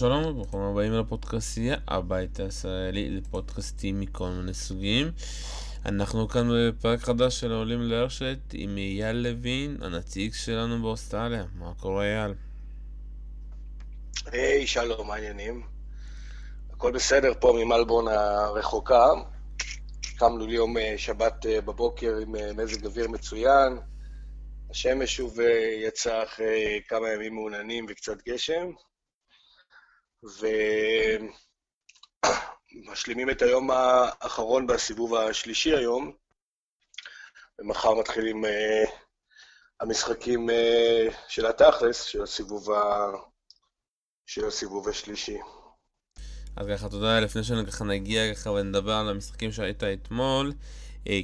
שלום וברוכים הבאים לפודקאסטייה, הבית הישראלי לפודקאסטים מכל מיני סוגים. אנחנו כאן בפרק חדש של העולים לרשת עם אייל לוין, הנציג שלנו באוסטרליה. מה קורה אייל? היי, hey, שלום, מה העניינים? הכל בסדר פה ממלבורן הרחוקה. קמנו ליום אה, שבת אה, בבוקר עם אה, מזג אוויר מצוין. השמש שוב יצא אחרי כמה ימים מעוננים וקצת גשם. ומשלימים את היום האחרון בסיבוב השלישי היום, ומחר מתחילים uh, המשחקים uh, של התכלס, של הסיבוב, ה... של הסיבוב השלישי. אז ככה, תודה, לפני שככה נגיע ככה ונדבר על המשחקים שהיית אתמול,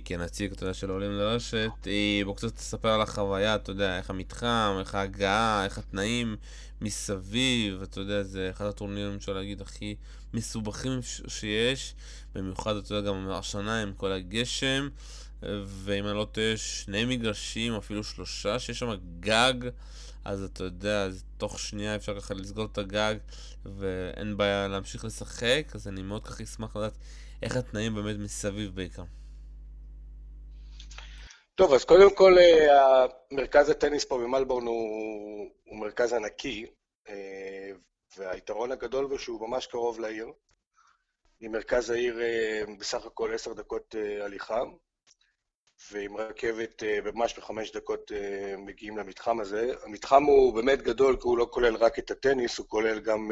כנציג, אתה יודע, של עולים לרשת, אה, בוא קצת תספר על החוויה, אתה יודע, איך המתחם, איך ההגעה, איך התנאים מסביב, אתה יודע, זה אחד הטורנירים, אפשר להגיד, הכי מסובכים שיש, במיוחד, אתה יודע, גם השנה עם כל הגשם, ואם אני לא טועה, שני מגרשים, אפילו שלושה, שיש שם גג. אז אתה יודע, אז תוך שנייה אפשר ככה לסגור את הגג ואין בעיה להמשיך לשחק, אז אני מאוד ככה אשמח לדעת איך התנאים באמת מסביב בעיקר. טוב, אז קודם כל, אה, מרכז הטניס פה במלבורן הוא, הוא מרכז ענקי, אה, והיתרון הגדול בו שהוא ממש קרוב לעיר. ממרכז העיר אה, בסך הכל עשר דקות הליכה, ועם רכבת ממש בחמש דקות מגיעים למתחם הזה. המתחם הוא באמת גדול, כי הוא לא כולל רק את הטניס, הוא כולל גם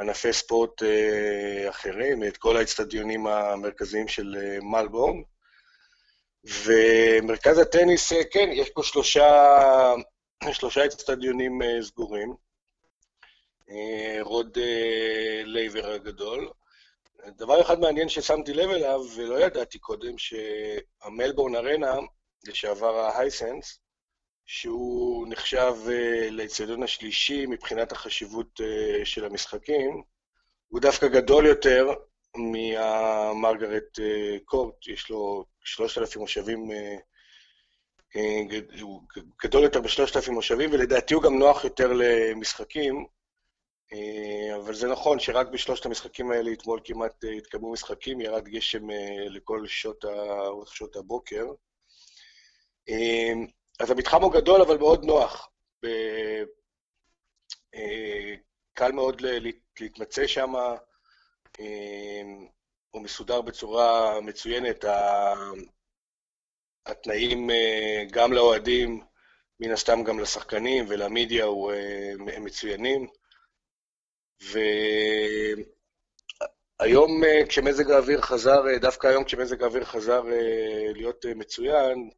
ענפי ספורט אחרים, את כל האצטדיונים המרכזיים של מלבורן. ומרכז הטניס, אה, כן, יש פה שלושה, שלושה אצטדיונים אה, סגורים. אה, רוד לייבר הגדול. דבר אחד מעניין ששמתי לב אליו, ולא ידעתי קודם, שהמלבורן ארנה, לשעבר ההייסנס, שהוא נחשב לאצטדיון השלישי מבחינת החשיבות של המשחקים, הוא דווקא גדול יותר מהמרגרט קורט, יש לו 3,000 מושבים, אה, אה, הוא גדול יותר ב-3,000 מושבים, ולדעתי הוא גם נוח יותר למשחקים, אה, אבל זה נכון שרק בשלושת המשחקים האלה אתמול כמעט התקבלו משחקים, ירד גשם לכל שעות, ה... שעות הבוקר. אז המתחם הוא גדול, אבל מאוד נוח. קל מאוד להתמצא שם. הוא מסודר בצורה מצוינת, התנאים אה, גם לאוהדים, מן הסתם גם לשחקנים ולמדיה אה, הם מצוינים. והיום אה, כשמזג האוויר חזר, דווקא היום כשמזג האוויר חזר להיות מצוין,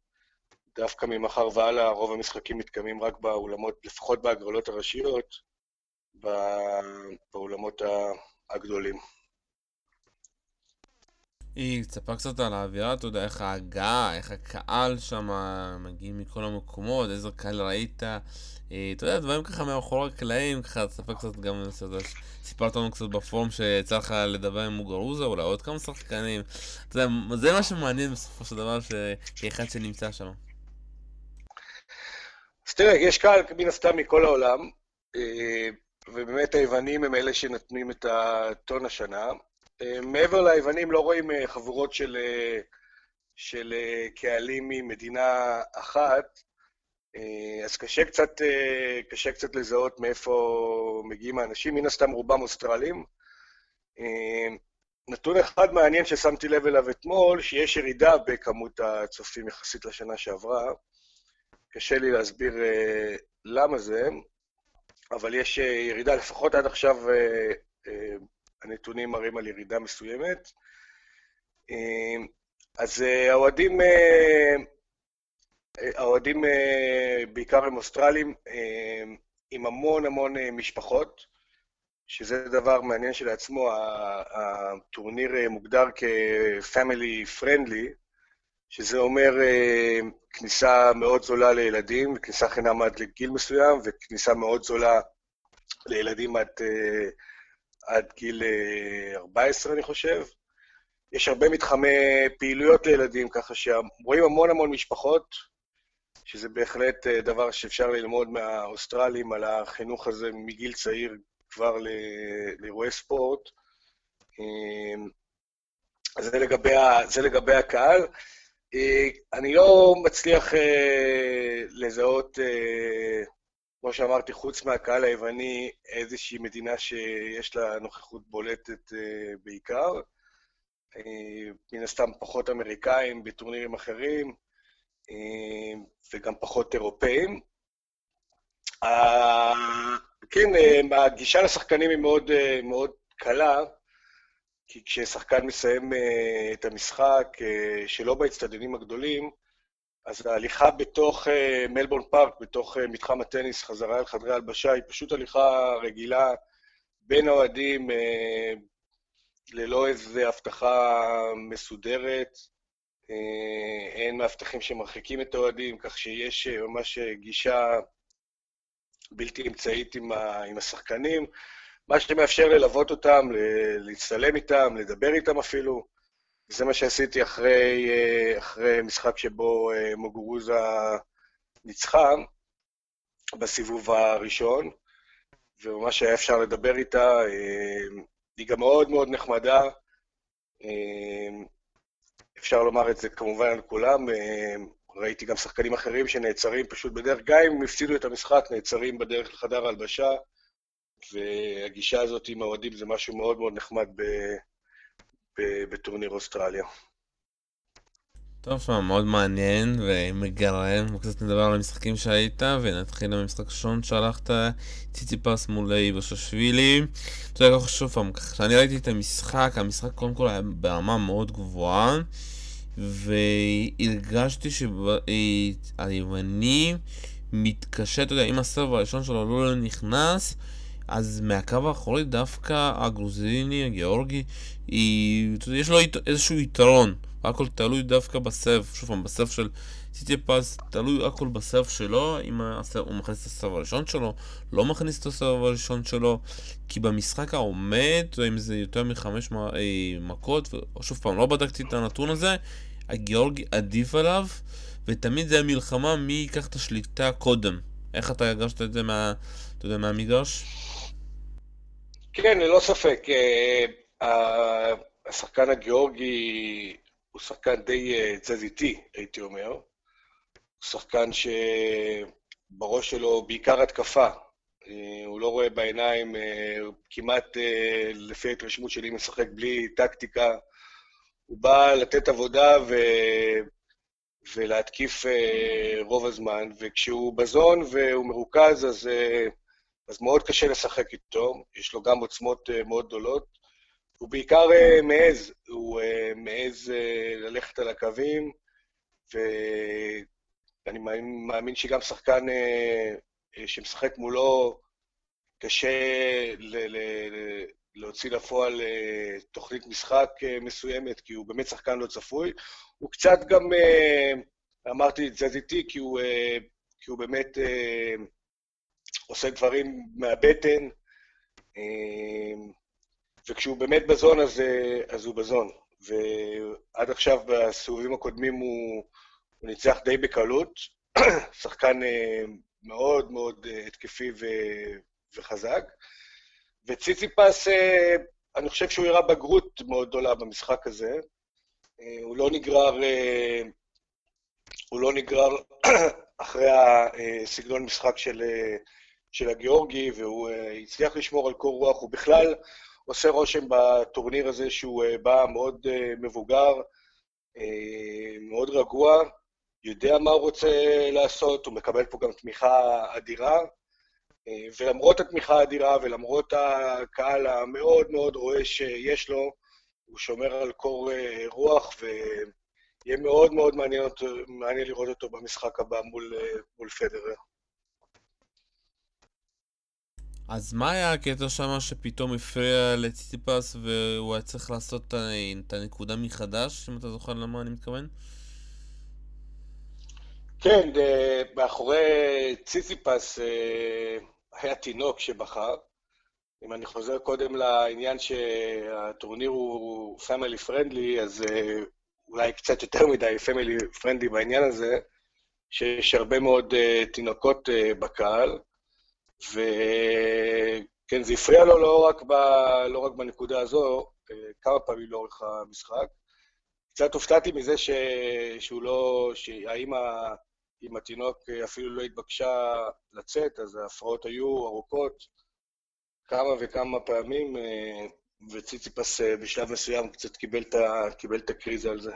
דווקא ממחר והלאה רוב המשחקים מתקיימים רק באולמות, לפחות בהגרלות הראשיות, באולמות הגדולים. היא תספר קצת על האווירה, אתה יודע, איך ההגעה, איך הקהל שם, מגיעים מכל המקומות, איזה קהל ראית, אה, אתה יודע, דברים ככה מאחורי הקלעים, ככה תספר קצת גם, סיפרת לנו קצת בפורום שיצא לך לדבר עם מוגרוזה, אולי עוד כמה שחקנים, אתה יודע, זה מה שמעניין בסופו של דבר, כאחד שנמצא שם. אז תראה, יש קהל מן הסתם מכל העולם, אה, ובאמת היוונים הם אלה שנותנים את הטון השנה. אה, מעבר ליוונים לא רואים אה, חבורות של, אה, של קהלים ממדינה אחת, אז קשה קצת, קשה קצת לזהות מאיפה מגיעים האנשים, מן הסתם רובם אוסטרלים. נתון אחד מעניין ששמתי לב אליו אתמול, שיש ירידה בכמות הצופים יחסית לשנה שעברה. קשה לי להסביר למה זה, אבל יש ירידה, לפחות עד עכשיו הנתונים מראים על ירידה מסוימת. אמ, אז אה, האוהדים, אה, אה, האוהדים בעיקר הם אוסטרלים, עם המון המון משפחות, שזה דבר מעניין שלעצמו, הטורניר מוגדר כ-family friendly, שזה אומר כניסה מאוד זולה לילדים, כניסה חינם עד לגיל מסוים, וכניסה מאוד זולה לילדים עד עד גיל 14, אה, אני חושב. יש הרבה מתחמי פעילויות לילדים, ככה שרואים המון המון משפחות, שזה בהחלט אה, דבר שאפשר ללמוד מהאוסטרלים על החינוך הזה מגיל צעיר, כבר לאירועי ספורט. אז זה לגבי, זה לגבי הקהל. אני לא מצליח לזהות, כמו שאמרתי, חוץ מהקהל היווני, איזושהי מדינה שיש לה נוכחות בולטת בעיקר. מן הסתם פחות אמריקאים בטורנירים אחרים, וגם פחות אירופאים. כן, הגישה לשחקנים היא מאוד, מאוד קלה, כי כששחקן מסיים את המשחק שלא באצטדיונים הגדולים, אז ההליכה בתוך מלבורן פארק, בתוך מתחם הטניס, חזרה אל חדרי הלבשה, היא פשוט הליכה רגילה בין האוהדים, ללא איזו הבטחה מסודרת. אין מאבטחים שמרחיקים את האוהדים, כך שיש ממש גישה בלתי אמצעית עם, ה, עם השחקנים, מה שמאפשר ללוות אותם, להצטלם איתם, לדבר איתם אפילו. זה מה שעשיתי אחרי, אחרי משחק שבו מוגרוזה ניצחה בסיבוב הראשון, וממש היה אפשר לדבר איתה. היא גם מאוד מאוד נחמדה. אפשר לומר את זה כמובן על כולם. ראיתי גם שחקנים אחרים שנעצרים פשוט בדרך, גם אם הם הפסידו את המשחק, נעצרים בדרך לחדר הלבשה, והגישה הזאת עם האוהדים זה משהו מאוד מאוד נחמד ב, בטורניר אוסטרליה. טוב, שמע, מאוד מעניין ומגרם. קצת נדבר על המשחקים שהיית, ונתחיל עם המשחק הראשון שהלכת, ציציפס מול איבשושווילי. אתה יודע, ככה שוב פעם, כשאני ראיתי את המשחק, המשחק קודם כל היה ברמה מאוד גבוהה. והרגשתי שהיווני מתקשה, אתה יודע, אם הסרב הראשון שלו לא נכנס, אז מהקו האחורי דווקא הגרוזיני, הגיאורגי, היא, יש לו איזשהו יתרון. הכל תלוי דווקא בסרב, שוב פעם, בסרב של סיטי פס, תלוי הכל בסרב שלו, אם הוא מכניס את הסרב הראשון שלו, לא מכניס את הסרב הראשון שלו, כי במשחק העומד, אם זה יותר מחמש מכות, ושוב פעם, לא בדקתי את הנתון הזה, הגיאורגי עדיף עליו, ותמיד זה המלחמה מי ייקח את השליטה קודם. איך אתה הרגשת את זה מה, אתה יודע, מהמגרש? כן, ללא ספק. אה, השחקן הגיאורגי הוא שחקן די אה, תזזיתי, הייתי אומר. הוא שחקן שבראש שלו בעיקר התקפה. אה, הוא לא רואה בעיניים, כמעט לפי ההתרשמות שלי משחק בלי טקטיקה. הוא בא לתת עבודה ו... ולהתקיף רוב הזמן, וכשהוא בזון והוא מרוכז, אז, אז מאוד קשה לשחק איתו, יש לו גם עוצמות uh, מאוד גדולות. הוא בעיקר uh, מעז, הוא uh, מעז ללכת על הקווים, ואני מאמין שגם שחקן שמשחק מולו, קשה ל- ל- להוציא לפועל אה, תוכנית משחק אה, מסוימת, כי הוא באמת שחקן לא צפוי. הוא קצת גם, אה, אמרתי את זה איתי, כי הוא, כי הוא באמת עושה דברים מהבטן, וכשהוא באמת בזון, אז, אז הוא בזון. ועד עכשיו, בסיבובים הקודמים, הוא, הוא ניצח די בקלות. שחקן מאוד מאוד התקפי ו, וחזק. וציציפס, אה, אני חושב שהוא הראה בגרות מאוד גדולה במשחק הזה. אה, הוא לא נגרר, אה, הוא לא נגרר אחרי הסגנון משחק של, של הגיאורגי, והוא הצליח לשמור על קור רוח. הוא בכלל עושה רושם בטורניר הזה שהוא בא מאוד מבוגר, מאוד רגוע, יודע מה הוא רוצה לעשות, הוא מקבל פה גם תמיכה אדירה. אה, ולמרות התמיכה האדירה ולמרות הקהל המאוד מאוד רועש שיש לו, הוא שומר על קור אה, רוח, ויהיה מאוד מאוד מעניין, מעניין לראות אותו במשחק הבא מול, אה, מול פדרר. אז מה היה הקטע שם שפתאום הפריע לציציפס והוא היה צריך לעשות את הנקודה מחדש, אם אתה זוכר למה אני מתכוון? כן, מאחורי ציציפס היה תינוק שבכה. אם אני חוזר קודם לעניין שהטורניר הוא family friendly, אז אה, אולי קצת יותר מדי family friendly בעניין הזה, שיש הרבה מאוד תינוקות בקהל, כן, זה הפריע לו לא רק, ב, לא רק בנקודה הזו, כמה פעמים לאורך המשחק. קצת הופתעתי מזה ש... שהוא לא... שהאימא עם התינוק אפילו לא התבקשה לצאת, אז ההפרעות היו ארוכות כמה וכמה פעמים, וציציפס בשלב מסוים קצת קיבל את, ה... קיבל את הקריזה על זה.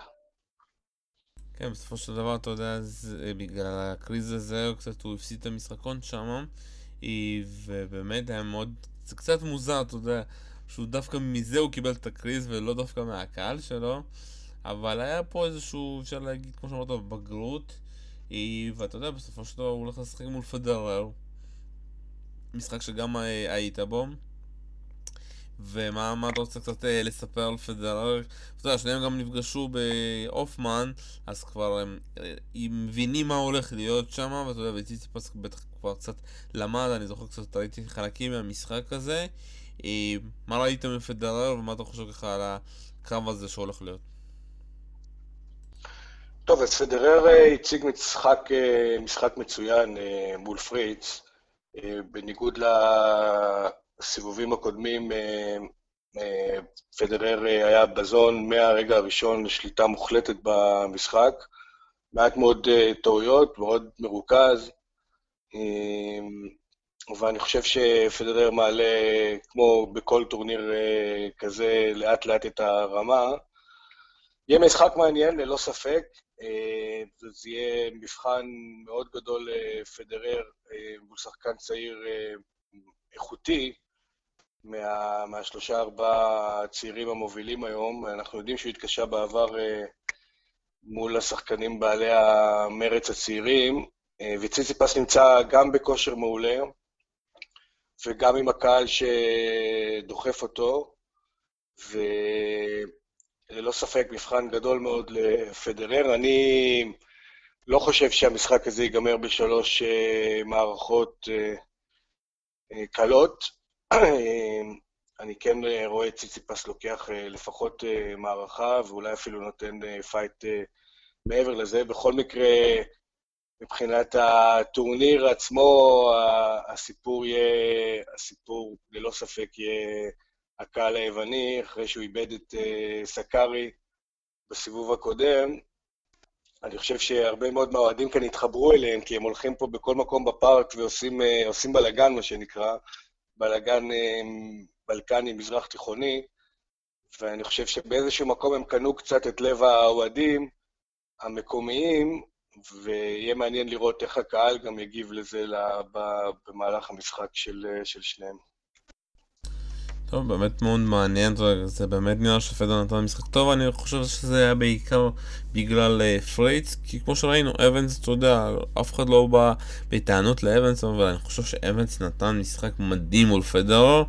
כן, בסופו של דבר, אתה יודע, זה, בגלל הקריז הזה, הוא קצת, הוא הפסיד את המשחקון שם, ובאמת היה מאוד, זה קצת מוזר, אתה יודע, שהוא דווקא מזה הוא קיבל את הקריז ולא דווקא מהקהל שלו, אבל היה פה איזשהו, אפשר להגיד, כמו שאמרת, בגרות, ואתה יודע, בסופו של דבר הוא הולך לשחק מול פדרר, משחק שגם היית בו. ומה אתה רוצה קצת אה, לספר על פדרר? אתה יודע, שניהם גם נפגשו באופמן, אז כבר הם, אה, הם מבינים מה הולך להיות שם, ואתה יודע, וציציפס בטח כבר קצת למד, אני זוכר קצת, ראיתי חלקים מהמשחק הזה. אה, מה ראית מפדרר ומה אתה חושב ככה על הקרב הזה שהולך להיות? טוב, אז פדרר הציג משחק, משחק מצוין מול פריץ, בניגוד הסיבובים הקודמים אה, אה, פדרר אה, היה בזון מהרגע הראשון לשליטה מוחלטת במשחק, מעט מאוד טעויות, מאוד מרוכז, ואני חושב שפדרר מעלה, כמו בכל טורניר כזה, לאט לאט את הרמה. יהיה משחק מעניין, ללא ספק. זה יהיה מבחן מאוד גדול לפדרר מול שחקן צעיר איכותי, מה, מהשלושה ארבעה הצעירים המובילים היום. אנחנו יודעים שהוא התקשה בעבר אה, מול השחקנים בעלי המרץ הצעירים, אה, וציציפס נמצא גם בכושר מעולה, וגם עם הקהל שדוחף אותו, וללא ספק מבחן גדול מאוד לפדרר. אני לא חושב שהמשחק הזה ייגמר בשלוש אה, מערכות קלות. אני כן רואה את ציציפס לוקח אה, לפחות אה, מערכה, ואולי אפילו נותן פייט אה, מעבר לזה. בכל מקרה, מבחינת הטורניר עצמו, הסיפור יהיה, הסיפור ללא ספק יהיה הקהל היווני, אחרי שהוא איבד את סקארי בסיבוב הקודם. אני חושב שהרבה מאוד מהאוהדים כאן התחברו אליהם, כי הם הולכים פה בכל מקום בפארק ועושים בלאגן, מה שנקרא. בלאגן אה, בלקני מזרח תיכוני, ואני חושב שבאיזשהו מקום הם קנו קצת את לב האוהדים המקומיים, ויהיה מעניין לראות איך הקהל גם יגיב לזה במהלך המשחק של, של שניהם. טוב, באמת מאוד מעניין, זה באמת נראה שפדר נתן משחק טוב, אני חושב שזה היה בעיקר בגלל uh, פרייץ, כי כמו שראינו, אבנס, אתה יודע, אף אחד לא בא בטענות לאבנס, אבל אני חושב שאבנס נתן משחק מדהים מול פדרר,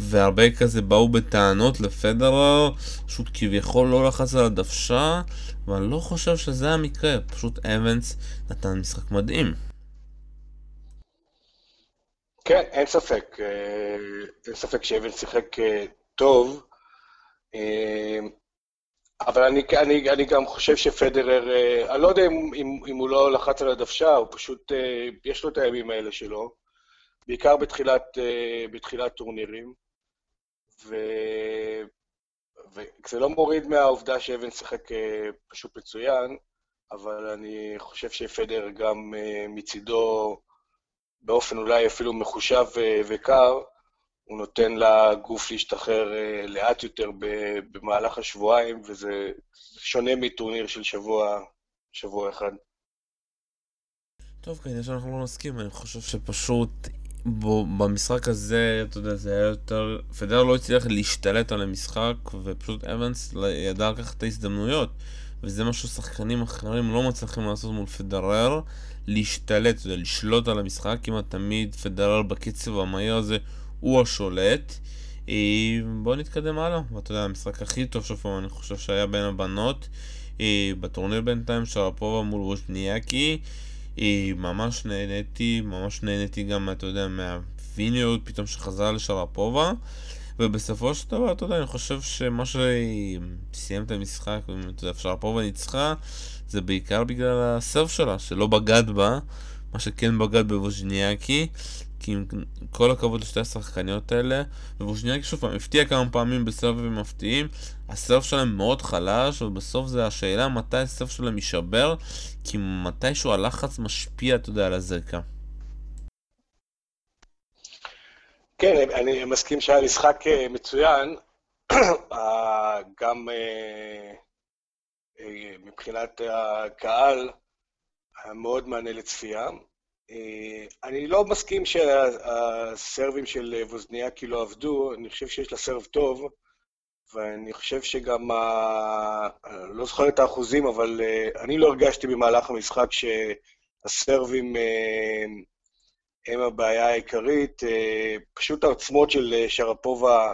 והרבה כזה באו בטענות לפדרר, פשוט כביכול לא לחץ על הדוושה, ואני לא חושב שזה המקרה, פשוט אבנס נתן משחק מדהים. כן, אין ספק. אה, אין ספק שאבן שיחק אה, טוב, אה, אבל אני, אני, אני גם חושב שפדרר, אני לא יודע אם, אם, הוא לא לחץ על הדוושה, הוא פשוט, יש לו את הימים האלה שלו, בעיקר בתחילת, בתחילת טורנירים, וזה לא מוריד מהעובדה שאבן שיחק פשוט מצוין, אבל אני חושב שפדר גם מצידו באופן אולי אפילו מחושב וקר, הוא נותן לגוף להשתחרר אה, לאט יותר במהלך השבועיים, וזה שונה מטורניר של שבוע, שבוע אחד. טוב, כנראה שאנחנו לא נסכים, אני חושב שפשוט בו, במשחק הזה, אתה יודע, זה היה יותר... פדר לא הצליח להשתלט על המשחק, ופשוט אבנס ידע לקחת את ההזדמנויות. וזה מה ששחקנים אחרים לא מצליחים לעשות מול פדרר, להשתלט, זה לשלוט על המשחק, כמעט תמיד פדרר בקצב המהיר הזה הוא השולט. אה, בואו נתקדם הלאה, ואתה יודע, המשחק הכי טוב שפה אני חושב שהיה בין הבנות אה, בטורניר בינתיים, שרפובה מול וושניאקי. אה, ממש נהניתי, ממש נהניתי גם, אתה יודע, מהוויניות פתאום שחזרה לשרפובה. ובסופו של דבר, אתה יודע, אני חושב שמה שסיים את המשחק, ואתה יודע, שרפובה ניצחה, זה בעיקר בגלל הסרף שלה, שלא בגד בה, מה שכן בגד בווז'ניאקי, כי עם כל הכבוד לשתי השחקניות האלה, ובוז'ניאקי שוב פעם הפתיע כמה פעמים בסרבים מפתיעים, הסרב שלהם מאוד חלש, ובסוף זה השאלה מתי הסרב שלהם יישבר, כי מתישהו הלחץ משפיע, אתה יודע, על הזרקה. כן, אני מסכים שהיה משחק אה, מצוין, אה, גם אה, מבחינת הקהל, היה מאוד מענה לצפייה. אני לא מסכים שהסרבים של ווזניאקי לא עבדו, אני חושב שיש לה סרב טוב, ואני חושב שגם, ה... לא זוכר את האחוזים, אבל אני לא הרגשתי במהלך המשחק שהסרבים הם הבעיה העיקרית. אה, פשוט העוצמות של שרפובה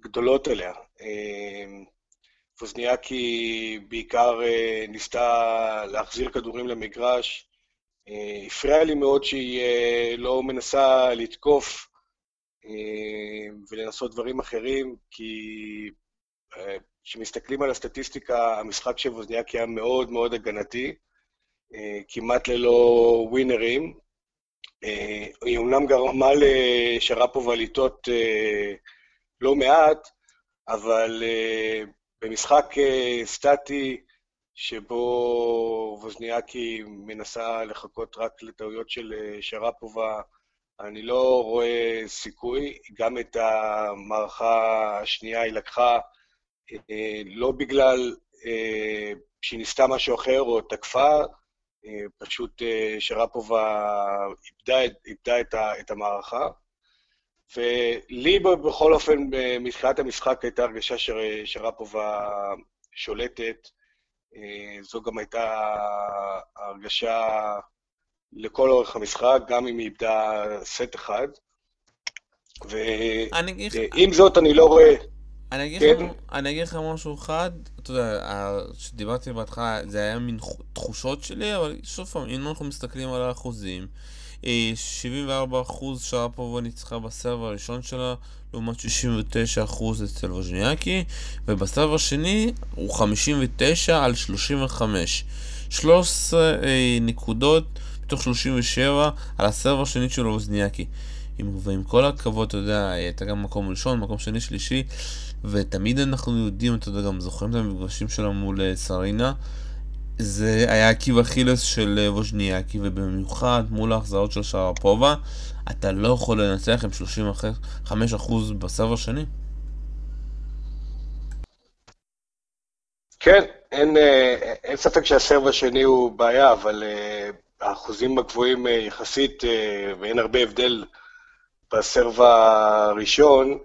גדולות אליה. פוזניאקי אה, בעיקר ניסתה להחזיר כדורים למגרש. הפריע לי מאוד שהיא לא מנסה לתקוף ולנסות דברים אחרים, כי כשמסתכלים על הסטטיסטיקה, המשחק של ווזניאקי היה מאוד מאוד הגנתי, כמעט ללא ווינרים, אה, היא אומנם גרמה לשרפובה לטעות אה, לא מעט, אבל אה, במשחק סטטי שבו ווזניאקי מנסה לחכות רק לטעויות של שרפובה, אני לא רואה סיכוי. גם את המערכה השנייה היא לקחה לא בגלל שהיא ניסתה משהו אחר או תקפה, אה, פשוט אה, שרפובה איבדה, איבדה את, ה, את המערכה. ולי בכל אופן, מתחילת המשחק הייתה הרגשה שרפובה שולטת. אה, זו גם הייתה הרגשה לכל אורך המשחק, גם אם היא איבדה סט אחד. ועם זאת, אני לא רואה... אני אגיד, כן. לך, אני אגיד לך משהו אחד, אתה יודע, כשדיברתי בהתחלה, זה היה מין תחושות שלי, אבל שוב פעם, אם אנחנו מסתכלים על האחוזים, 74% שרפובה ניצחה בסרב הראשון שלה, לעומת 69% אצל ווז'ניאקי, ובסרב השני הוא 59 על 35. 13 אה, נקודות מתוך 37 על הסרב השני של ווז'ניאקי. ועם כל הכבוד, אתה יודע, הייתה גם מקום ראשון, מקום שני, שלישי. ותמיד אנחנו יודעים, אתה יודע, גם זוכרים את המפגשים שלנו מול אה, סרינה. זה היה עקיב אכילס של אה, ווז'ניאקי, ובמיוחד מול ההחזרות של שרפובה, אתה לא יכול לנצח עם 35% בסרב השני. כן, אין, אה, אין ספק שהסרב השני הוא בעיה, אבל האחוזים הגבוהים יחסית, ואין הרבה הבדל בסרב הראשון,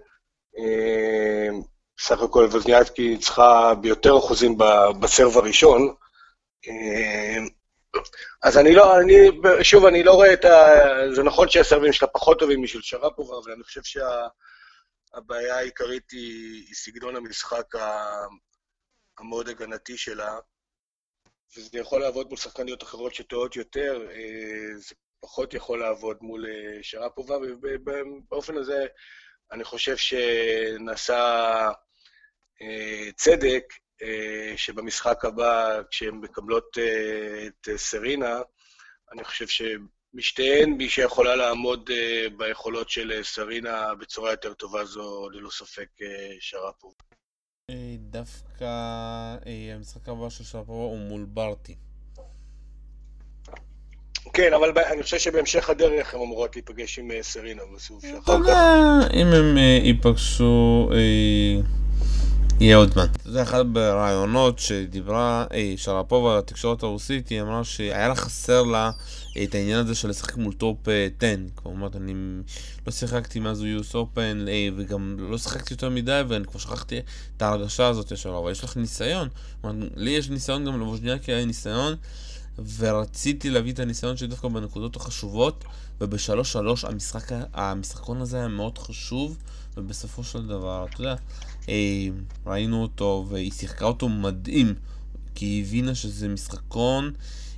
סך הכל ווזניאצקי ניצחה ביותר אחוזים בסרב הראשון. אז אני לא, אני, שוב, אני לא רואה את ה... זה נכון שהסרבים שלה פחות טובים משל שרפובה, אבל אני חושב שהבעיה שה, העיקרית היא, היא סגנון המשחק המאוד הגנתי שלה, וזה יכול לעבוד מול שחקניות אחרות שטועות יותר, זה פחות יכול לעבוד מול שרפובה, ובאופן הזה אני חושב שנעשה אה, צדק אה, שבמשחק הבא, כשהן מקבלות אה, את סרינה, אני חושב שמשתיהן, מי שיכולה לעמוד ביכולות של סרינה בצורה יותר טובה זו ללא ספק שרפוב. דווקא המשחק הבא של שרפוב הוא מול ברטי. כן, אבל אני חושב שבהמשך הדרך הן אמורות להיפגש עם סרינה בסיבוב שאחר כך. אם הם ייפגשו... יהיה עוד זמן. זה אחד הראיונות שדיברה אי, שרפובה לתקשורת הרוסית, היא אמרה שהיה לה חסר לה את העניין הזה של לשחק מול top 10. כלומר, אני לא שיחקתי מאז ה US Open, וגם לא שיחקתי יותר מדי, ואני כבר שכחתי את ההרגשה הזאת של אבל יש לך ניסיון. כלומר, לי יש ניסיון, גם לבוז'ניאקי היה ניסיון, ורציתי להביא את הניסיון שלי דווקא בנקודות החשובות, ובשלוש שלוש המשחק, המשחקון הזה היה מאוד חשוב, ובסופו של דבר, אתה יודע, אה, ראינו אותו והיא שיחקה אותו מדהים, כי היא הבינה שזה משחקון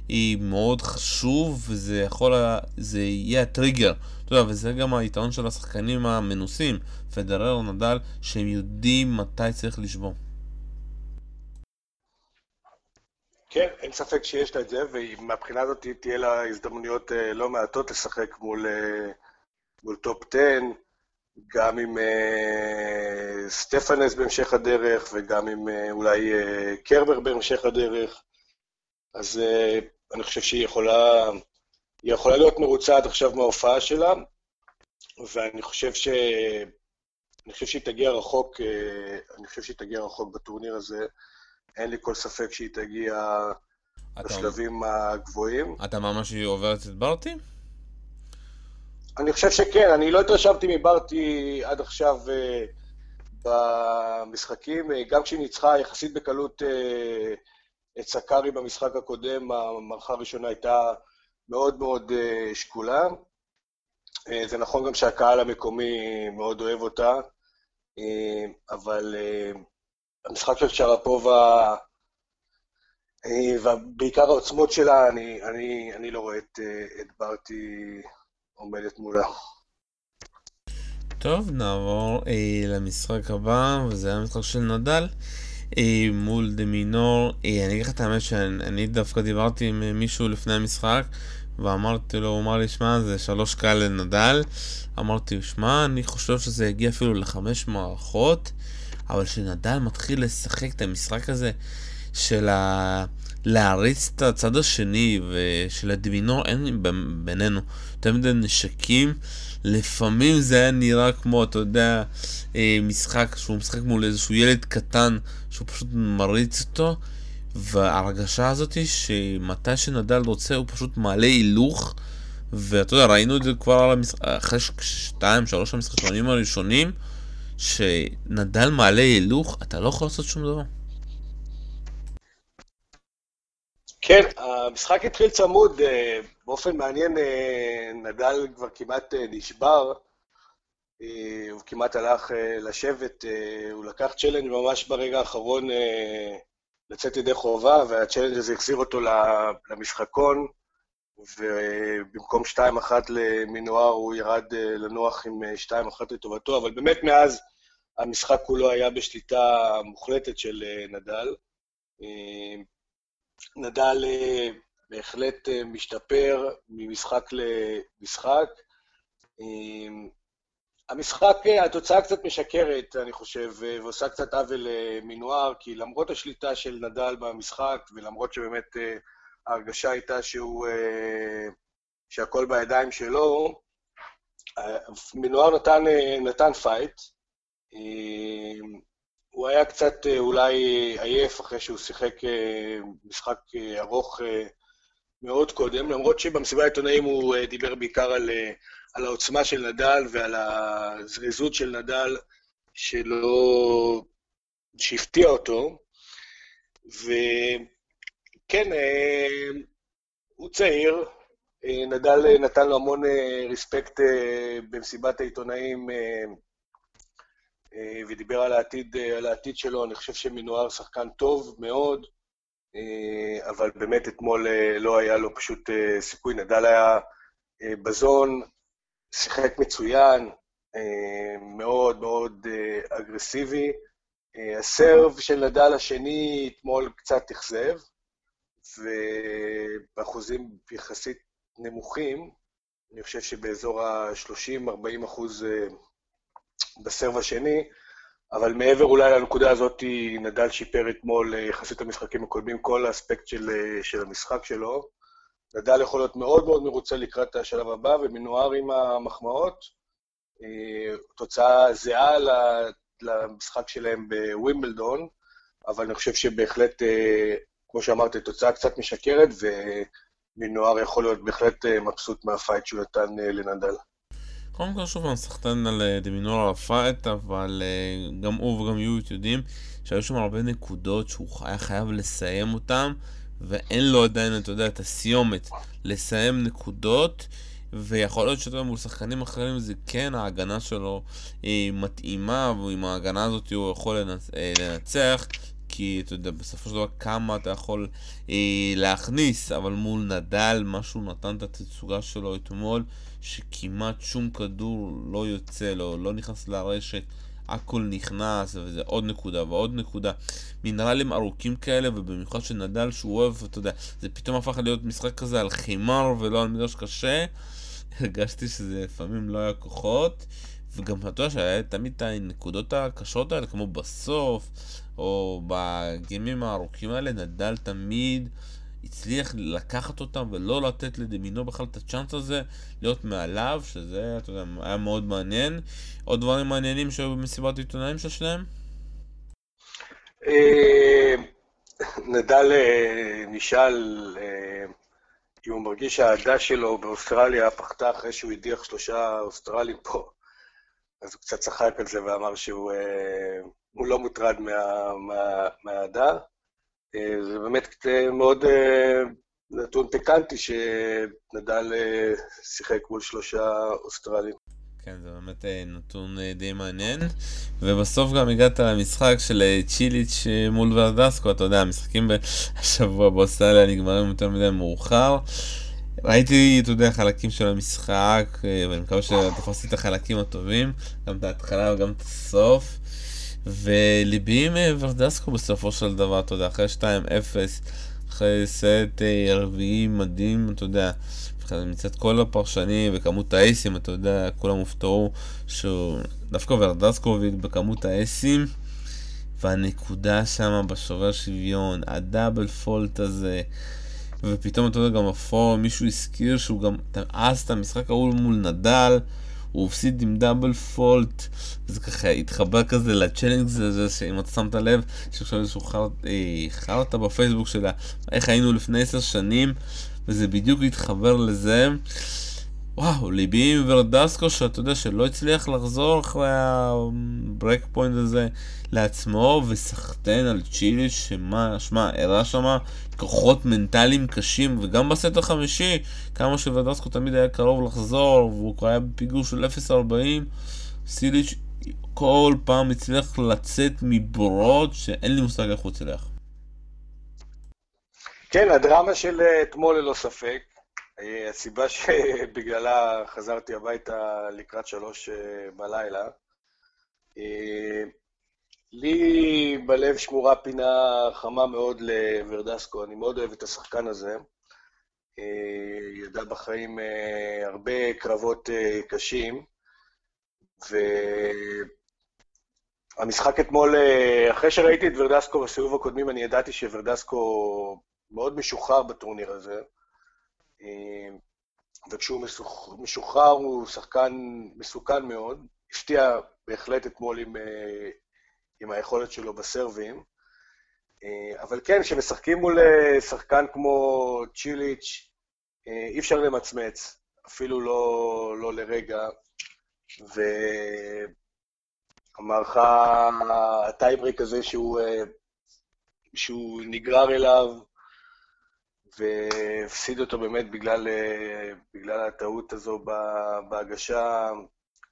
היא מאוד חשוב וזה יכול, זה יהיה הטריגר. אתה יודע, וזה גם היתרון של השחקנים המנוסים, פדרר, נדל, שהם יודעים מתי צריך לשבור. כן, אין ספק שיש לה את זה, ומהבחינה הזאת תהיה לה הזדמנויות אה, לא מעטות לשחק מול, אה, מול top 10, גם עם אה, סטפנס בהמשך הדרך, וגם עם אה, אולי uh, קרבר בהמשך הדרך. אז אני חושב שהיא יכולה, היא יכולה להיות מרוצה עכשיו מההופעה שלה, ואני חושב ש... אני חושב שהיא תגיע רחוק, אני חושב שהיא תגיע רחוק בטורניר הזה. אין לי כל ספק שהיא תגיע בשלבים הגבוהים. אתה ממש עוברת את ברטי? אני חושב שכן, אני לא התרשמתי מברטי עד עכשיו uh, במשחקים, uh, גם כשהיא ניצחה יחסית בקלות uh, את סקארי במשחק הקודם, המערכה הראשונה הייתה מאוד מאוד שקולה. זה נכון גם שהקהל המקומי מאוד אוהב אותה, אבל המשחק של שרפובה, ובעיקר העוצמות שלה, אני, אני, אני לא רואה את, את ברטי עומדת מולה. טוב, נעבור אה, למשחק הבא, וזה המשחק של נדל אה, מול דה מינור. אה, אני אגיד לך את האמת שאני דווקא דיברתי עם אה, מישהו לפני המשחק, ואמרתי לו, הוא אמר לי, שמע, זה שלוש קל לנדל. אמרתי, שמע, אני חושב שזה יגיע אפילו לחמש מערכות. אבל כשנדל מתחיל לשחק את המשחק הזה של ה... להריץ את הצד השני ושל הדמינור, אין בינינו יותר מדי נשקים. לפעמים זה היה נראה כמו, אתה יודע, אה, משחק שהוא משחק מול איזשהו ילד קטן שהוא פשוט מריץ אותו. וההרגשה הזאת היא שמתי שנדל רוצה הוא פשוט מעלה הילוך ואתה יודע, ראינו את זה כבר על המשחק, אחרי שתיים, שלוש המשחקים הראשונים שנדל מעלה הילוך, אתה לא יכול לעשות שום דבר. כן, המשחק התחיל צמוד, אה, באופן מעניין אה, נדל כבר כמעט אה, נשבר, הוא כמעט הלך לשבת, הוא לקח צ'לנג' ממש ברגע האחרון לצאת ידי חובה, והצ'לנג' הזה החזיר אותו למשחקון, ובמקום 2-1 למנואר הוא ירד לנוח עם 2-1 לטובתו, אבל באמת מאז המשחק כולו היה בשליטה מוחלטת של נדל. נדל בהחלט משתפר ממשחק למשחק. המשחק, התוצאה קצת משקרת, אני חושב, ועושה קצת עוול לדמינור, כי למרות השליטה של נדל במשחק, ולמרות שבאמת ההרגשה הייתה שהוא, שהכל בידיים שלו, דמינור נתן, נתן פייט, הוא היה קצת אולי עייף אחרי שהוא שיחק משחק ארוך מאוד קודם, למרות שבמסיבה העיתונאים הוא דיבר בעיקר על, על העוצמה של נדל ועל הזריזות של נדל שלא... שהפתיע אותו. וכן, הוא צעיר, נדל נתן לו המון ריספקט במסיבת העיתונאים אה, ודיבר על העתיד, אה, על העתיד שלו, אני חושב שמנואר שחקן טוב מאוד, אה, אבל באמת אתמול לא היה לו פשוט סיכוי. נדל היה בזון, שיחק מצוין, מאוד מאוד אגרסיבי. הסרב של נדל השני אתמול קצת אכזב, ובאחוזים יחסית נמוכים, אני חושב שבאזור ה-30-40 אחוז בסרב השני, אבל מעבר אולי לנקודה הזאת, נדל שיפר אתמול אה, יחסית למשחקים הקודמים כל האספקט של, אה, של המשחק שלו. נדל יכול להיות מאוד מאוד מרוצה לקראת השלב הבא, ודמינור עם המחמאות. אה, תוצאה זהה למשחק שלהם בווימבלדון, אבל אני חושב שבהחלט, כמו שאמרתי, תוצאה קצת משקרת, ודמינור יכול להיות בהחלט מבסוט מהפייט שהוא נתן לנדל. קודם כל שוב פעם סחתיין על אה, דמינור הפייט, אבל אה, גם הוא וגם יואיט יודעים שהיו שם הרבה נקודות שהוא היה חייב לסיים אותן, ואין לו עדיין, אתה יודע, את הסיומת לסיים נקודות. ויכול להיות שאתה מול שחקנים אחרים זה כן, ההגנה שלו היא מתאימה, ועם ההגנה הזאת הוא יכול. אה, לנצח, כי אתה יודע, בסופו של דבר כמה אתה יכול אה, להכניס, אבל מול נדל, מה שהוא נתן את התצוגה שלו אתמול, שכמעט שום כדור לא יוצא לו, לא נכנס לרשת, הכל נכנס, וזה עוד נקודה ועוד נקודה. מינרלים ארוכים כאלה, ובמיוחד של נדל שהוא אוהב, אתה יודע, זה פתאום הפך להיות משחק כזה על חימר ולא על מגרש קשה. הרגשתי שזה לפעמים לא היה כוחות, וגם אתה יודע שהיה תמיד את הנקודות הקשות האלה, כמו בסוף, או בגיימים הארוכים האלה, נדל תמיד הצליח לקחת אותם ולא לתת לדמינו בכלל את הצ'אנס הזה להיות מעליו, שזה, אתה יודע, היה מאוד מעניין. עוד דברים מעניינים שהיו במסיבת עיתונאים של שניהם? אה, נדל אה, נשאל אה, אם הוא מרגיש שהאהדה שלו באוסטרליה פחתה אחרי שהוא הדיח שלושה אוסטרלים פה. אז הוא קצת צחק על זה ואמר שהוא לא מוטרד מהאהדה. אה, זה באמת מאוד אה, נתון פיקנטי שנדל אה, שיחק מול שלושה אוסטרלים. כן, זה באמת נתון די מעניין. ובסוף גם הגעת למשחק של צ'יליץ' מול ורדסקו, אתה יודע, המשחקים בשבוע באוסטרליה נגמרים יותר מדי מאוחר. ראיתי, אתה יודע, חלקים של המשחק, ואני מקווה שתפסתי את החלקים הטובים, גם את ההתחלה וגם את הסוף. וליבי עם ורדסקו בסופו של דבר, אתה יודע, אחרי 2-0, אחרי סט אה, רביעי מדהים, אתה יודע, מצד כל הפרשנים וכמות האייסים, אתה יודע, כולם הופתעו שהוא דווקא ורדסקו הוביל בכמות האייסים, והנקודה שם בשובר שוויון, הדאבל פולט הזה, ופתאום אתה יודע, גם הפור, מישהו הזכיר שהוא גם אז את המשחק ההוא מול נדל, הוא הפסיד עם double fault, זה ככה התחבר כזה ל challenge הזה, שאם אתה שמת לב, שעכשיו איזשהו חרטא בפייסבוק שלה, איך היינו לפני עשר שנים, וזה בדיוק התחבר לזה. וואו, ליבי עם ורדסקו, שאתה יודע שלא הצליח לחזור אחרי ה break point הזה לעצמו, וסחתיין על צ'יליץ', שמה, שמע, הראה שמה כוחות מנטליים קשים, וגם בסט החמישי, כמה שוורדסקו תמיד היה קרוב לחזור, והוא כבר היה בפיגור של 0-40, סיליץ' כל פעם הצליח לצאת מבורות שאין לי מושג איך הוא הצליח. כן, הדרמה של אה, אתמול ללא ספק. אה, הסיבה שבגללה חזרתי הביתה לקראת שלוש אה, בלילה, לי בלב שמורה פינה חמה מאוד לוורדסקו, אני מאוד אוהב את השחקן הזה. ידע בחיים הרבה קרבות קשים, והמשחק אתמול, אחרי שראיתי את ורדסקו בסיבוב הקודמים, אני ידעתי שוורדסקו מאוד משוחרר בטורניר הזה. אה, וכשהוא משוחרר הוא שחקן מסוכן מאוד, הפתיע בהחלט אתמול עם, אה, עם היכולת שלו בסרבים. אה, אבל כן, כשמשחקים מול שחקן כמו צ'יליץ', אי אפשר למצמץ, אפילו לא, לא לרגע. והמערכה, הטייבריק הזה שהוא, שהוא נגרר אליו, והפסיד אותו באמת בגלל, אה, בגלל הטעות הזו בהגשה.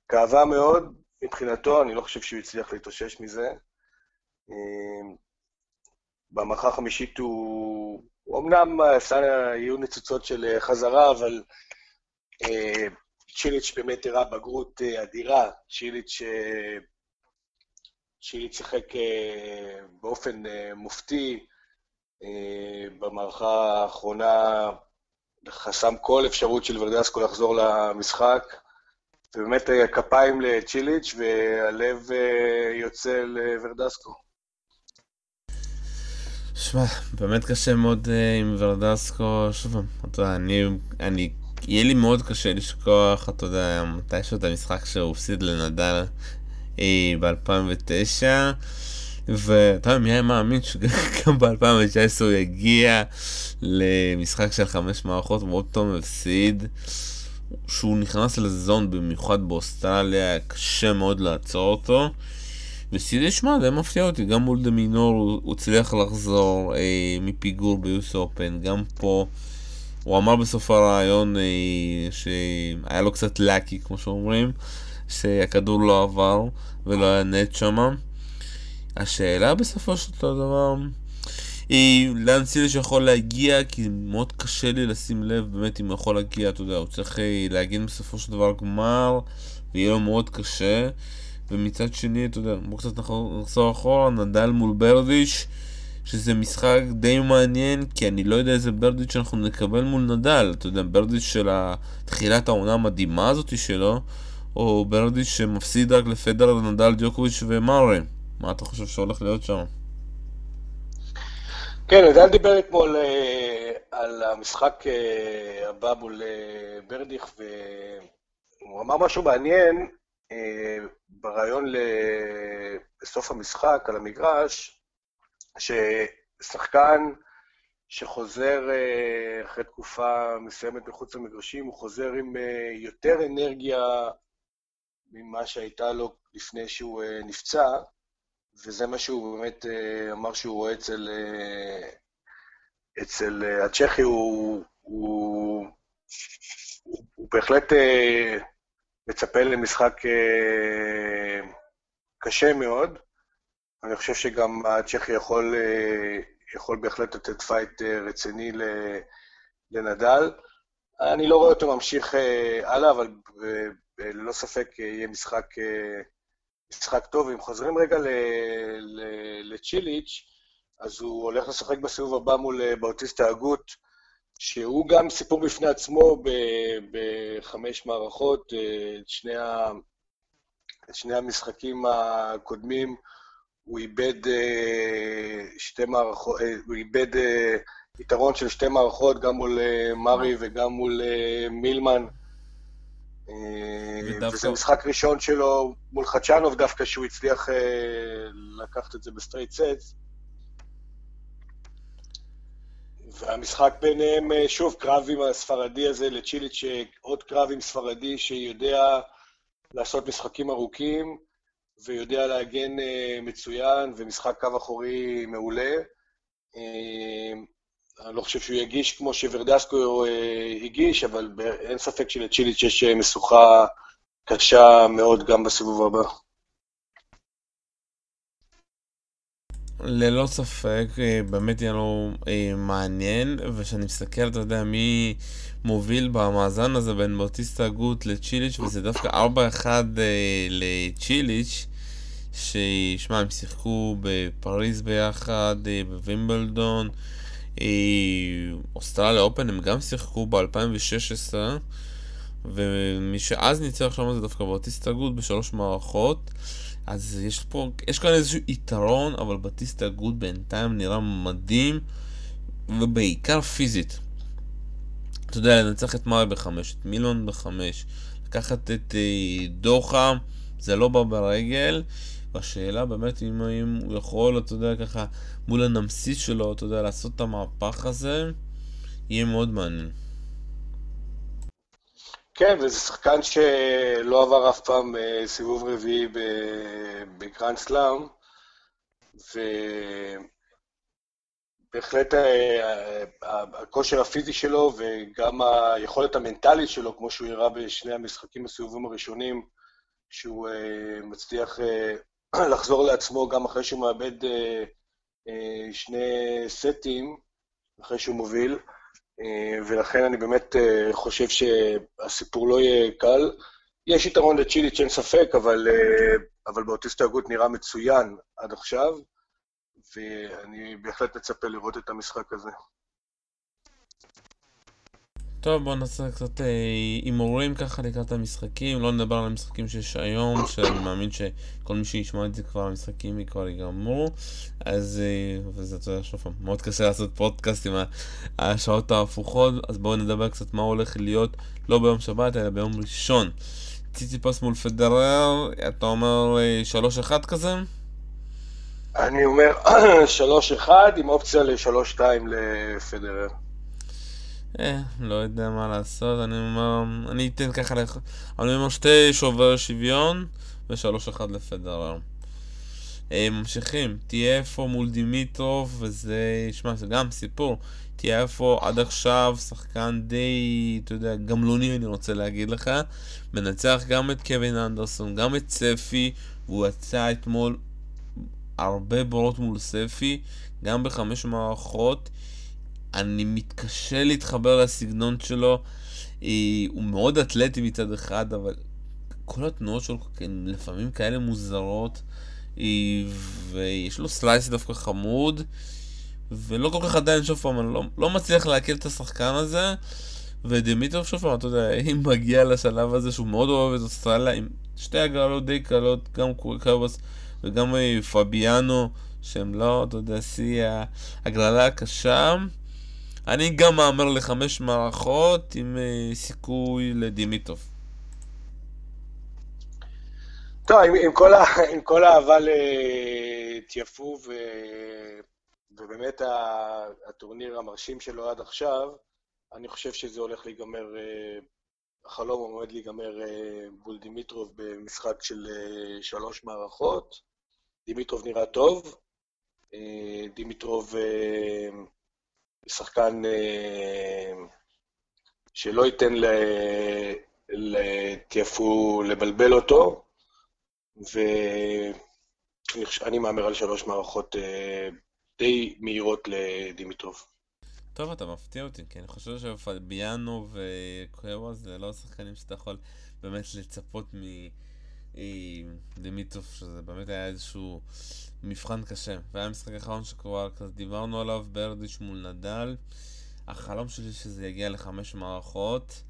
כאבה מאוד מבחינתו, אני לא חושב שהוא הצליח להתאושש מזה. אה, במערכה החמישית הוא, אמנם יהיו ניצוצות של חזרה, אבל אה, צ'יליץ' באמת הראה בגרות אדירה. צ'יליץ', צ'יליץ' שיחק באופן מופתי, אה, במערכה האחרונה חסם כל אפשרות של ורדסקו לחזור למשחק. ובאמת אה, כפיים לצ'יליץ' והלב אה, יוצא לוורדסקו. שמע, באמת קשה מאוד עם ורדסקו. שוב, אתה יודע, אני, אני, יהיה לי מאוד קשה לשכוח, אתה יודע, מתישהו את המשחק שהוא הפסיד לנדל ב-2009. ואתה יודע, מי היה מאמין שגם ב-2019 הוא יגיע למשחק של חמש מערכות, ועוד פתאום הפסיד. שהוא נכנס לזון במיוחד באוסטרליה, היה קשה מאוד לעצור אותו. וסידי, שמע, די מפתיע אותי, גם מול דמינור הוא, הוא הצליח לחזור אה, מפיגור ביוס אופן, גם פה. הוא אמר בסוף הרעיון אה, שהיה לו קצת לאקי, כמו שאומרים, שהכדור לא עבר ולא היה נט שמה. השאלה בסופו של דבר לאן סילש יכול להגיע, כי מאוד קשה לי לשים לב באמת אם הוא יכול להגיע, אתה יודע, הוא צריך אה, להגיד בסופו של דבר גמר, ויהיה לו מאוד קשה. ומצד שני, אתה יודע, בואו קצת נחזור אחורה, נדל מול ברדיש, שזה משחק די מעניין, כי אני לא יודע איזה ברדיץ' שאנחנו נקבל מול נדל. אתה יודע, ברדיץ' של תחילת העונה המדהימה הזאת שלו, או ברדיץ' שמפסיד רק לפדר, נדל, דיוקוביץ' ומארה. מה אתה חושב שהולך להיות שם? כן, נדל דיבר אתמול אה, על המשחק אה, הבא מול אה, ברדיך, והוא אמר משהו מעניין ברעיון בסוף המשחק על המגרש, ששחקן שחוזר אחרי תקופה מסוימת מחוץ למגרשים, הוא חוזר עם יותר אנרגיה ממה שהייתה לו לפני שהוא נפצע, וזה מה שהוא באמת אה, אמר שהוא רואה אצל, אה, אצל אה, הצ'כי, הוא, הוא, הוא, הוא בהחלט מצפה למשחק קשה מאוד. אני חושב שגם הצ'כי יכול, יכול בהחלט לתת פייט רציני לנדל. אני לא רואה אותו ממשיך הלאה, אבל ללא ספק יהיה משחק משחק טוב. אם חוזרים רגע לצ'יליץ', אז הוא הולך לשחק בסיבוב הבא מול אה, באוטיסטה אגוט, שהוא גם סיפור בפני עצמו בחמש מערכות. אה, את שני, ה... את שני המשחקים הקודמים הוא איבד אה, שתי מערכות, הוא איבד יתרון של שתי מערכות, גם מול מארי וגם מול מילמן. ודווקא... וזה משחק ראשון שלו מול חצ'נוב דווקא, שהוא הצליח אה, לקחת את זה ב straight set. והמשחק ביניהם, אה, שוב, קרב עם הספרדי הזה לצ'יליץ', עוד קרב עם ספרדי שיודע לעשות משחקים ארוכים ויודע להגן אה, מצוין, ומשחק קו אחורי מעולה. אני לא חושב שהוא יגיש כמו שוורדסקו אה, הגיש, אבל אין ספק שלצ'יליץ' יש אה, משוכה קשה מאוד גם בסיבוב הבא. ללא ספק, אה, באמת יהיה לו מעניין, וכשאני מסתכל, אתה יודע, מי מוביל במאזן הזה בין באוטיסטה גוט לצ'יליץ', וזה דווקא 4-1 לצ'יליץ', ששמע, הם שיחקו בפריז ביחד, בווימבלדון. אוסטרליה אופן הם גם שיחקו ב-2016 ומי שאז ניצח שם זה דווקא באוטיסט הגוד בשלוש מערכות. אז יש פה, יש כאן איזשהו יתרון אבל באוטיסט הגוד בינתיים נראה מדהים ובעיקר פיזית. אתה יודע, לנצח את מארי בחמש, את מילון בחמש לקחת את אה, דוחה זה לא בא ברגל והשאלה באמת אם, אם הוא יכול, אתה יודע, ככה מול הנמסיס שלו, אתה יודע, לעשות את המהפך הזה, יהיה מאוד מעניין. כן, וזה שחקן שלא עבר אף פעם אה, סיבוב רביעי בגרנד סלאם, ובהחלט אה, הכושר הפיזי שלו וגם היכולת המנטלית שלו, כמו שהוא הראה בשני המשחקים בסיבובים הראשונים, שהוא אה, מצליח לחזור לעצמו גם אחרי שהוא מאבד אה, שני סטים אחרי שהוא מוביל, אה, ולכן אני באמת אה, חושב שהסיפור לא יהיה קל. יש יתרון לצ'יליץ', אין ספק, אבל, אבל באוטיסט ההגות נראה מצוין עד עכשיו, ואני בהחלט מצפה לראות את המשחק הזה. טוב, בואו נעשה קצת אה, הימורים ככה לקראת המשחקים, לא נדבר על המשחקים שיש היום, שאני מאמין שכל מי שישמע את זה כבר, המשחקים כבר ייגמרו, אז, אה, וזה, אתה יודע, שוב מאוד קשה לעשות פודקאסט עם השעות ההפוכות, אז בואו נדבר קצת מה הולך להיות, לא ביום שבת, אלא ביום ראשון. ציציפס מול פדרר, אתה אומר 3-1 אה, כזה? אני אומר 3-1 עם אופציה ל-3-2 לפדרר. אה, לא יודע מה לעשות, אני אומר, אני אתן ככה, לך, אני אומר שתי שובר שוויון ושלוש אחד לפדרר. אה, ממשיכים, תהיה איפה מול דימיטרוב, וזה, שמע, זה גם סיפור. תהיה איפה עד עכשיו, שחקן די, אתה יודע, גמלוני אני רוצה להגיד לך. מנצח גם את קווין אנדרסון, גם את ספי, והוא יצא אתמול הרבה בורות מול ספי, גם בחמש מערכות. אני מתקשה להתחבר לסגנון שלו. הוא מאוד אתלטי מצד אחד, אבל כל התנועות שלו לפעמים כאלה מוזרות, ויש לו סלייס דווקא חמוד, ולא כל כך עדיין, שוב פעם, אני לא, לא מצליח לעכל את השחקן הזה, ודמיטרוב, שוב פעם, אתה יודע, אם מגיע לשלב הזה שהוא מאוד אוהב את אוסטרליה, עם שתי הגרלות די קלות, גם קורקבוס וגם אה, פביאנו, שהם לא, אתה יודע, שיא ההגרלה הקשה. אני גם מהמר לחמש מערכות עם uh, סיכוי לדימיטוב. טוב, עם, עם, כל, ה, עם כל האהבה לטיאפו ו, ובאמת הטורניר המרשים שלו עד עכשיו, אני חושב שזה הולך להיגמר, uh, החלום עומד להיגמר מול דימיטרוב במשחק של שלוש מערכות. דימיטרוב נראה טוב, דימיטרוב... שחקן אה, שלא ייתן לטיאפו לבלבל אותו, ואני מהמר על שלוש מערכות אה, די מהירות לדימיטרוב. טוב, אתה מפתיע אותי, כי אני חושב שפלביאנו וקוירו זה לא שחקנים שאתה יכול באמת לצפות מדימיטרוב, שזה באמת היה איזשהו מבחן קשה. והיה משחק אחרון שכבר כזה דיברנו עליו, ברדיש מול נדל. החלום שלי שזה יגיע לחמש מערכות,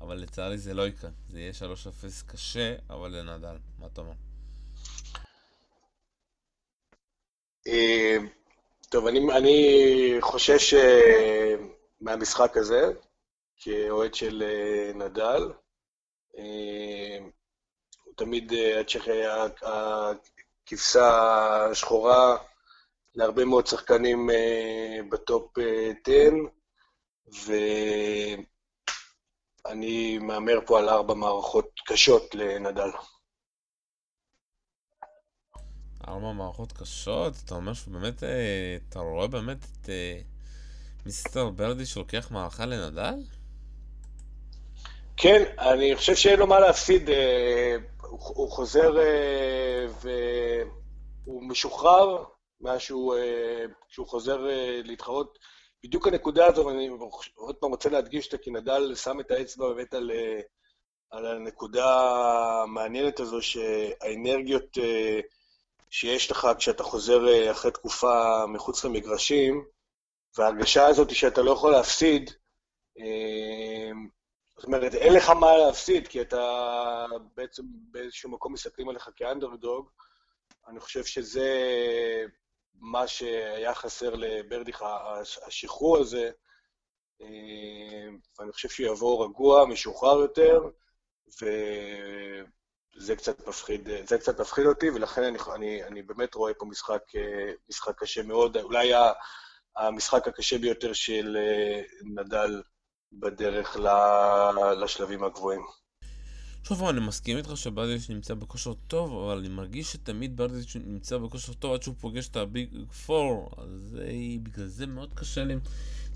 אבל לצערי זה לא יקרה. זה יהיה 3-0 קשה, אבל לנדל. מה אתה אומר? אה, טוב, אני, אני חושש אה, מהמשחק הזה, כאוהד של אה, נדל. תמיד, כבשה שחורה להרבה מאוד שחקנים uh, בטופ 10, אה, ואני מהמר פה על ארבע מערכות קשות לנדל. ארבע מערכות קשות? אתה אומר שבאמת, אה, אתה רואה באמת את מיסטר ברדי שלוקח מערכה לנדל? כן, אני חושב שאין לו מה להפסיד. הוא חוזר אה, והוא משוחרר מאז שהוא, אה, חוזר אה, להתחרות. בדיוק הנקודה הזו, ואני עוד פעם רוצה להדגיש אותה, כי נדל שם את האצבע באמת על, על הנקודה המעניינת הזו, שהאנרגיות שיש לך כשאתה חוזר אחרי תקופה מחוץ למגרשים, וההרגשה הזאת שאתה לא יכול להפסיד, זאת אומרת, אין לך מה להפסיד, כי אתה בעצם באיזשהו מקום מסתכלים עליך כאנדרדוג. אני חושב שזה מה שהיה חסר לברדיך, השחרור הזה, ואני חושב שהוא יבוא רגוע, משוחרר יותר, וזה קצת מפחיד, זה קצת מפחיד אותי, ולכן אני, אני, אני באמת רואה פה משחק, משחק קשה מאוד, אולי המשחק הקשה ביותר של נדל בדרך לשלבים הגבוהים. שוב, אני מסכים איתך שברדיץ' נמצא בכושר טוב, אבל אני מרגיש שתמיד ברדיץ' נמצא בכושר טוב עד שהוא פוגש את הביג פור, אז בגלל זה מאוד קשה לי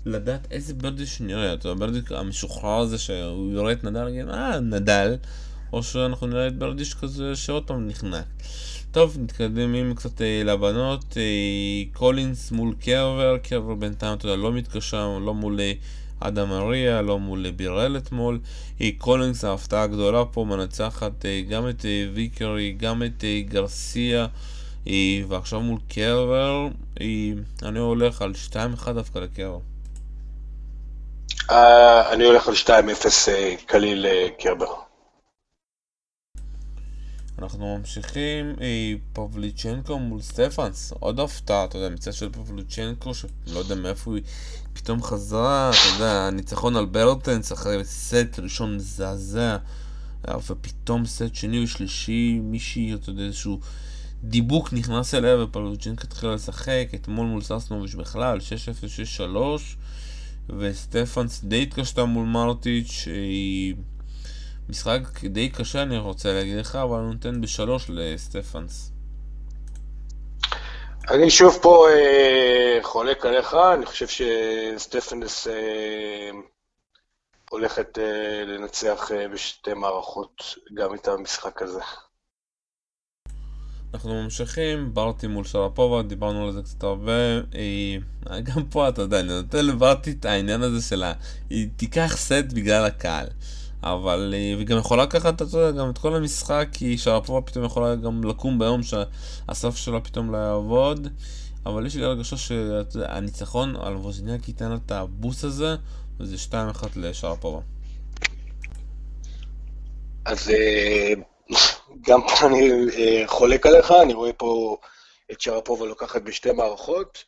לדעת איזה ברדיץ' נראה. אתה יודע, ברדיץ' המשוחרר הזה שהוא יורה את נדל, נגיד, אה, נדל, או שאנחנו נראה את ברדיץ' כזה שעוד פעם נחנק. טוב, מתקדמים קצת אה, לבנות, אה, קולינס מול קרבר, קרבר בינתיים, אתה יודע, לא מתקשה, לא מול... אה, אדאד מאיה, לא מול בירל אתמול. קולינס ההפתעה הגדולה פה מנצחת אה, גם את אה, ויקרי, גם את אה, גרסיה, ועכשיו מול קרבר, אני הולך על 2-1 דווקא לקרבר. אני הולך על 2-0 קליל לקרבר. אנחנו ממשיכים, פבליצ'נקו מול סטפנס, עוד הפתעה, אתה יודע, מצד של פבליצ'נקו, שלא יודע מאיפה היא פתאום חזרה, אתה יודע, ניצחון על ברטנס אחרי סט ראשון מזעזע, ופתאום סט שני ושלישי, מישהי, אתה יודע, איזשהו דיבוק נכנס אליה ופלוג'ינק התחילה לשחק, אתמול מול ססנוביץ' בכלל, 6-0, 6-3, וסטפנס די התקשתה מול מרטיץ', היא... משחק די קשה אני רוצה להגיד לך, אבל אני נותן בשלוש לסטפנס. אני שוב פה אה, חולק עליך, אני חושב שסטפנס אה, הולכת אה, לנצח אה, בשתי מערכות גם את המשחק הזה. אנחנו ממשיכים, ברטי מול שרפובה, דיברנו על זה קצת הרבה. היא... אה, גם פה, אתה יודע, אני נותן לברטי את העניין הזה של ה... היא תיקח סט בגלל הקהל. אבל היא גם יכולה לקחת, אתה יודע, גם את כל המשחק, כי שרפובה פתאום יכולה גם לקום ביום שהסוף שלה פתאום לא יעבוד. אבל יש לי הרגשה שהניצחון על ווז'ניאק ייתן את הבוס הזה, וזה 2-1 לשרפובה. אז אה, גם פה אני אה, חולק עליך, אני רואה פה את שרפובה לוקחת בשתי מערכות.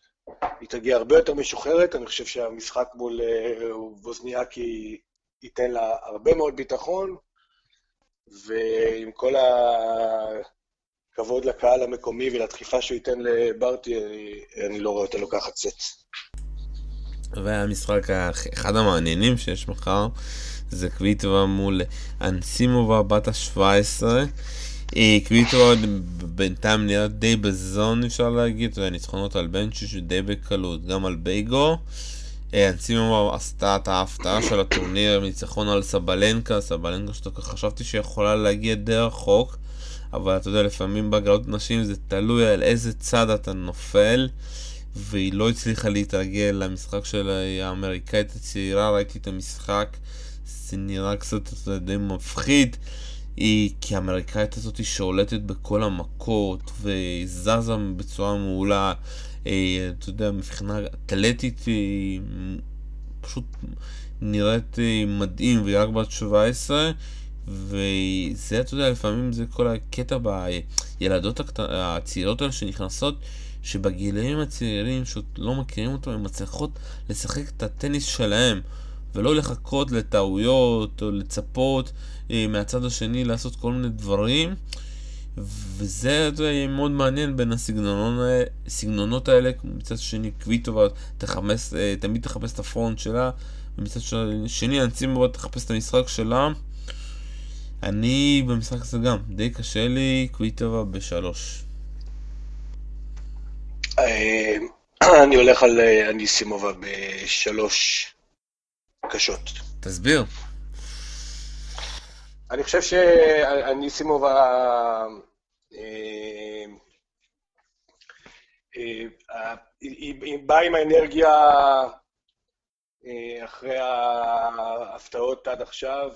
היא תגיע הרבה יותר משוחררת, אני חושב שהמשחק מול אה, ווזניאקי ייתן לה הרבה מאוד ביטחון, ועם כל הכבוד לקהל המקומי ולדחיפה שהוא ייתן לברטי, אני, אני לא רואה אותה לוקחת סט. והמשחק אחד המעניינים שיש מחר זה קוויטובה מול אנסימובה בת ה-17. קוויטובה בינתיים נראית די בזון אפשר להגיד, אתה יודע, ניצחונות על בנצ'יש די בקלות, גם על בייגו. אנסימובה עשתה את ההפתעה של הטורניר, ניצחון על סבלנקה, סבלנקה שאתה חשבתי שיכולה להגיע די רחוק, אבל אתה יודע, לפעמים בהגרלות נשים זה תלוי על איזה צד אתה נופל. והיא לא הצליחה להתרגל למשחק של האמריקאית הצעירה, ראיתי את המשחק, זה נראה קצת די מפחיד. היא, כי האמריקאית הזאת שולטת בכל המכות, והיא זזה בצורה מעולה. אה, אתה יודע, מבחינה אתלטית היא פשוט נראית אה, מדהים, והיא רק בת 17. וזה, אתה יודע, לפעמים זה כל הקטע בילדות הצעירות האלה שנכנסות, שבגילאים הצעירים שעוד לא מכירים אותם, הם מצליחות לשחק את הטניס שלהם, ולא לחכות לטעויות או לצפות אה, מהצד השני לעשות כל מיני דברים. וזה יודע, מאוד מעניין בין הסגנונות האלה, מצד שני קוויטובה תחפש, אה, תמיד תחפש את הפרונט שלה, ומצד שני אנצימובה תחפש את המשחק שלה. אני במשחק הזה גם, די קשה לי, קוויטובה בשלוש. אה, אני הולך על אה, אניסימובה בשלוש קשות. תסביר. אני חושב שאניסימובה היא באה עם האנרגיה אחרי ההפתעות עד עכשיו,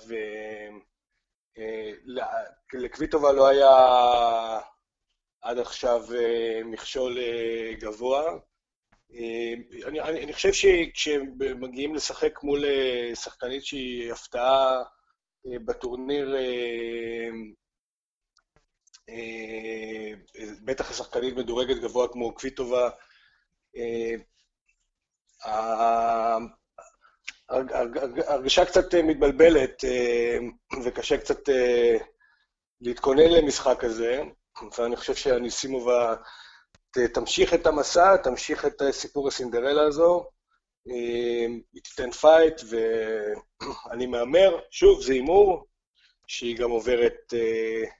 ולקוויטובה לא היה עד עכשיו אה, מכשול אה, גבוה. אה, אני, אני, אני חושב שכשמגיעים לשחק מול שחקנית שהיא הפתעה בטורניר, בטח השחקנית מדורגת גבוה כמו קוויטובה, הרגשה קצת מתבלבלת וקשה קצת להתכונן למשחק הזה. ואני חושב שהניסימובה תמשיך את המסע, תמשיך את סיפור הסינדרלה הזו, אה, היא תיתן פייט, ואני מהמר, שוב, זה הימור, שהיא גם עוברת אה,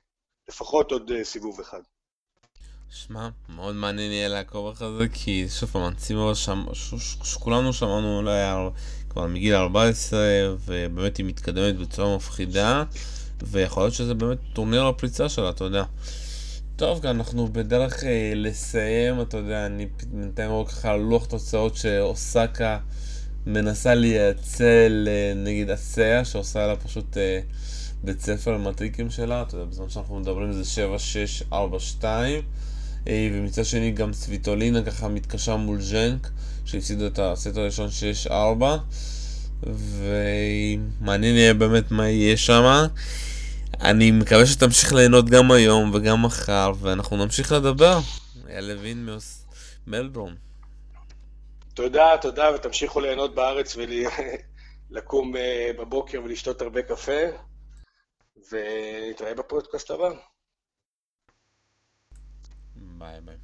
לפחות עוד אה, סיבוב אחד. שמע, מאוד מעניין יהיה לעקוב אחרי זה, כי שוב פעם, צימר שם, שכולנו שמענו אולי כבר מגיל 14, ובאמת היא מתקדמת בצורה מפחידה, ויכול להיות שזה באמת טורניר הפריצה שלה, אתה יודע. טוב, אנחנו בדרך אה, לסיים, אתה יודע, אני בינתיים רואה ככה לוח תוצאות שאוסקה מנסה לייצל אה, נגיד אסיה, שעושה לה פשוט אה, בית ספר למטריקים שלה, אתה יודע, בזמן שאנחנו מדברים זה 7, 6, 4, 2, אה, ומצד שני גם סוויטולינה ככה מתקשה מול ז'נק, שהפסידו את הסט הראשון 6, 4, ומעניין יהיה באמת מה יהיה שם. אני מקווה שתמשיך ליהנות גם היום וגם מחר, ואנחנו נמשיך לדבר. אייל לוין מלברון. תודה, תודה, ותמשיכו ליהנות בארץ ולקום אה, בבוקר ולשתות הרבה קפה, ונתראה בפודקאסט הבא. ביי ביי.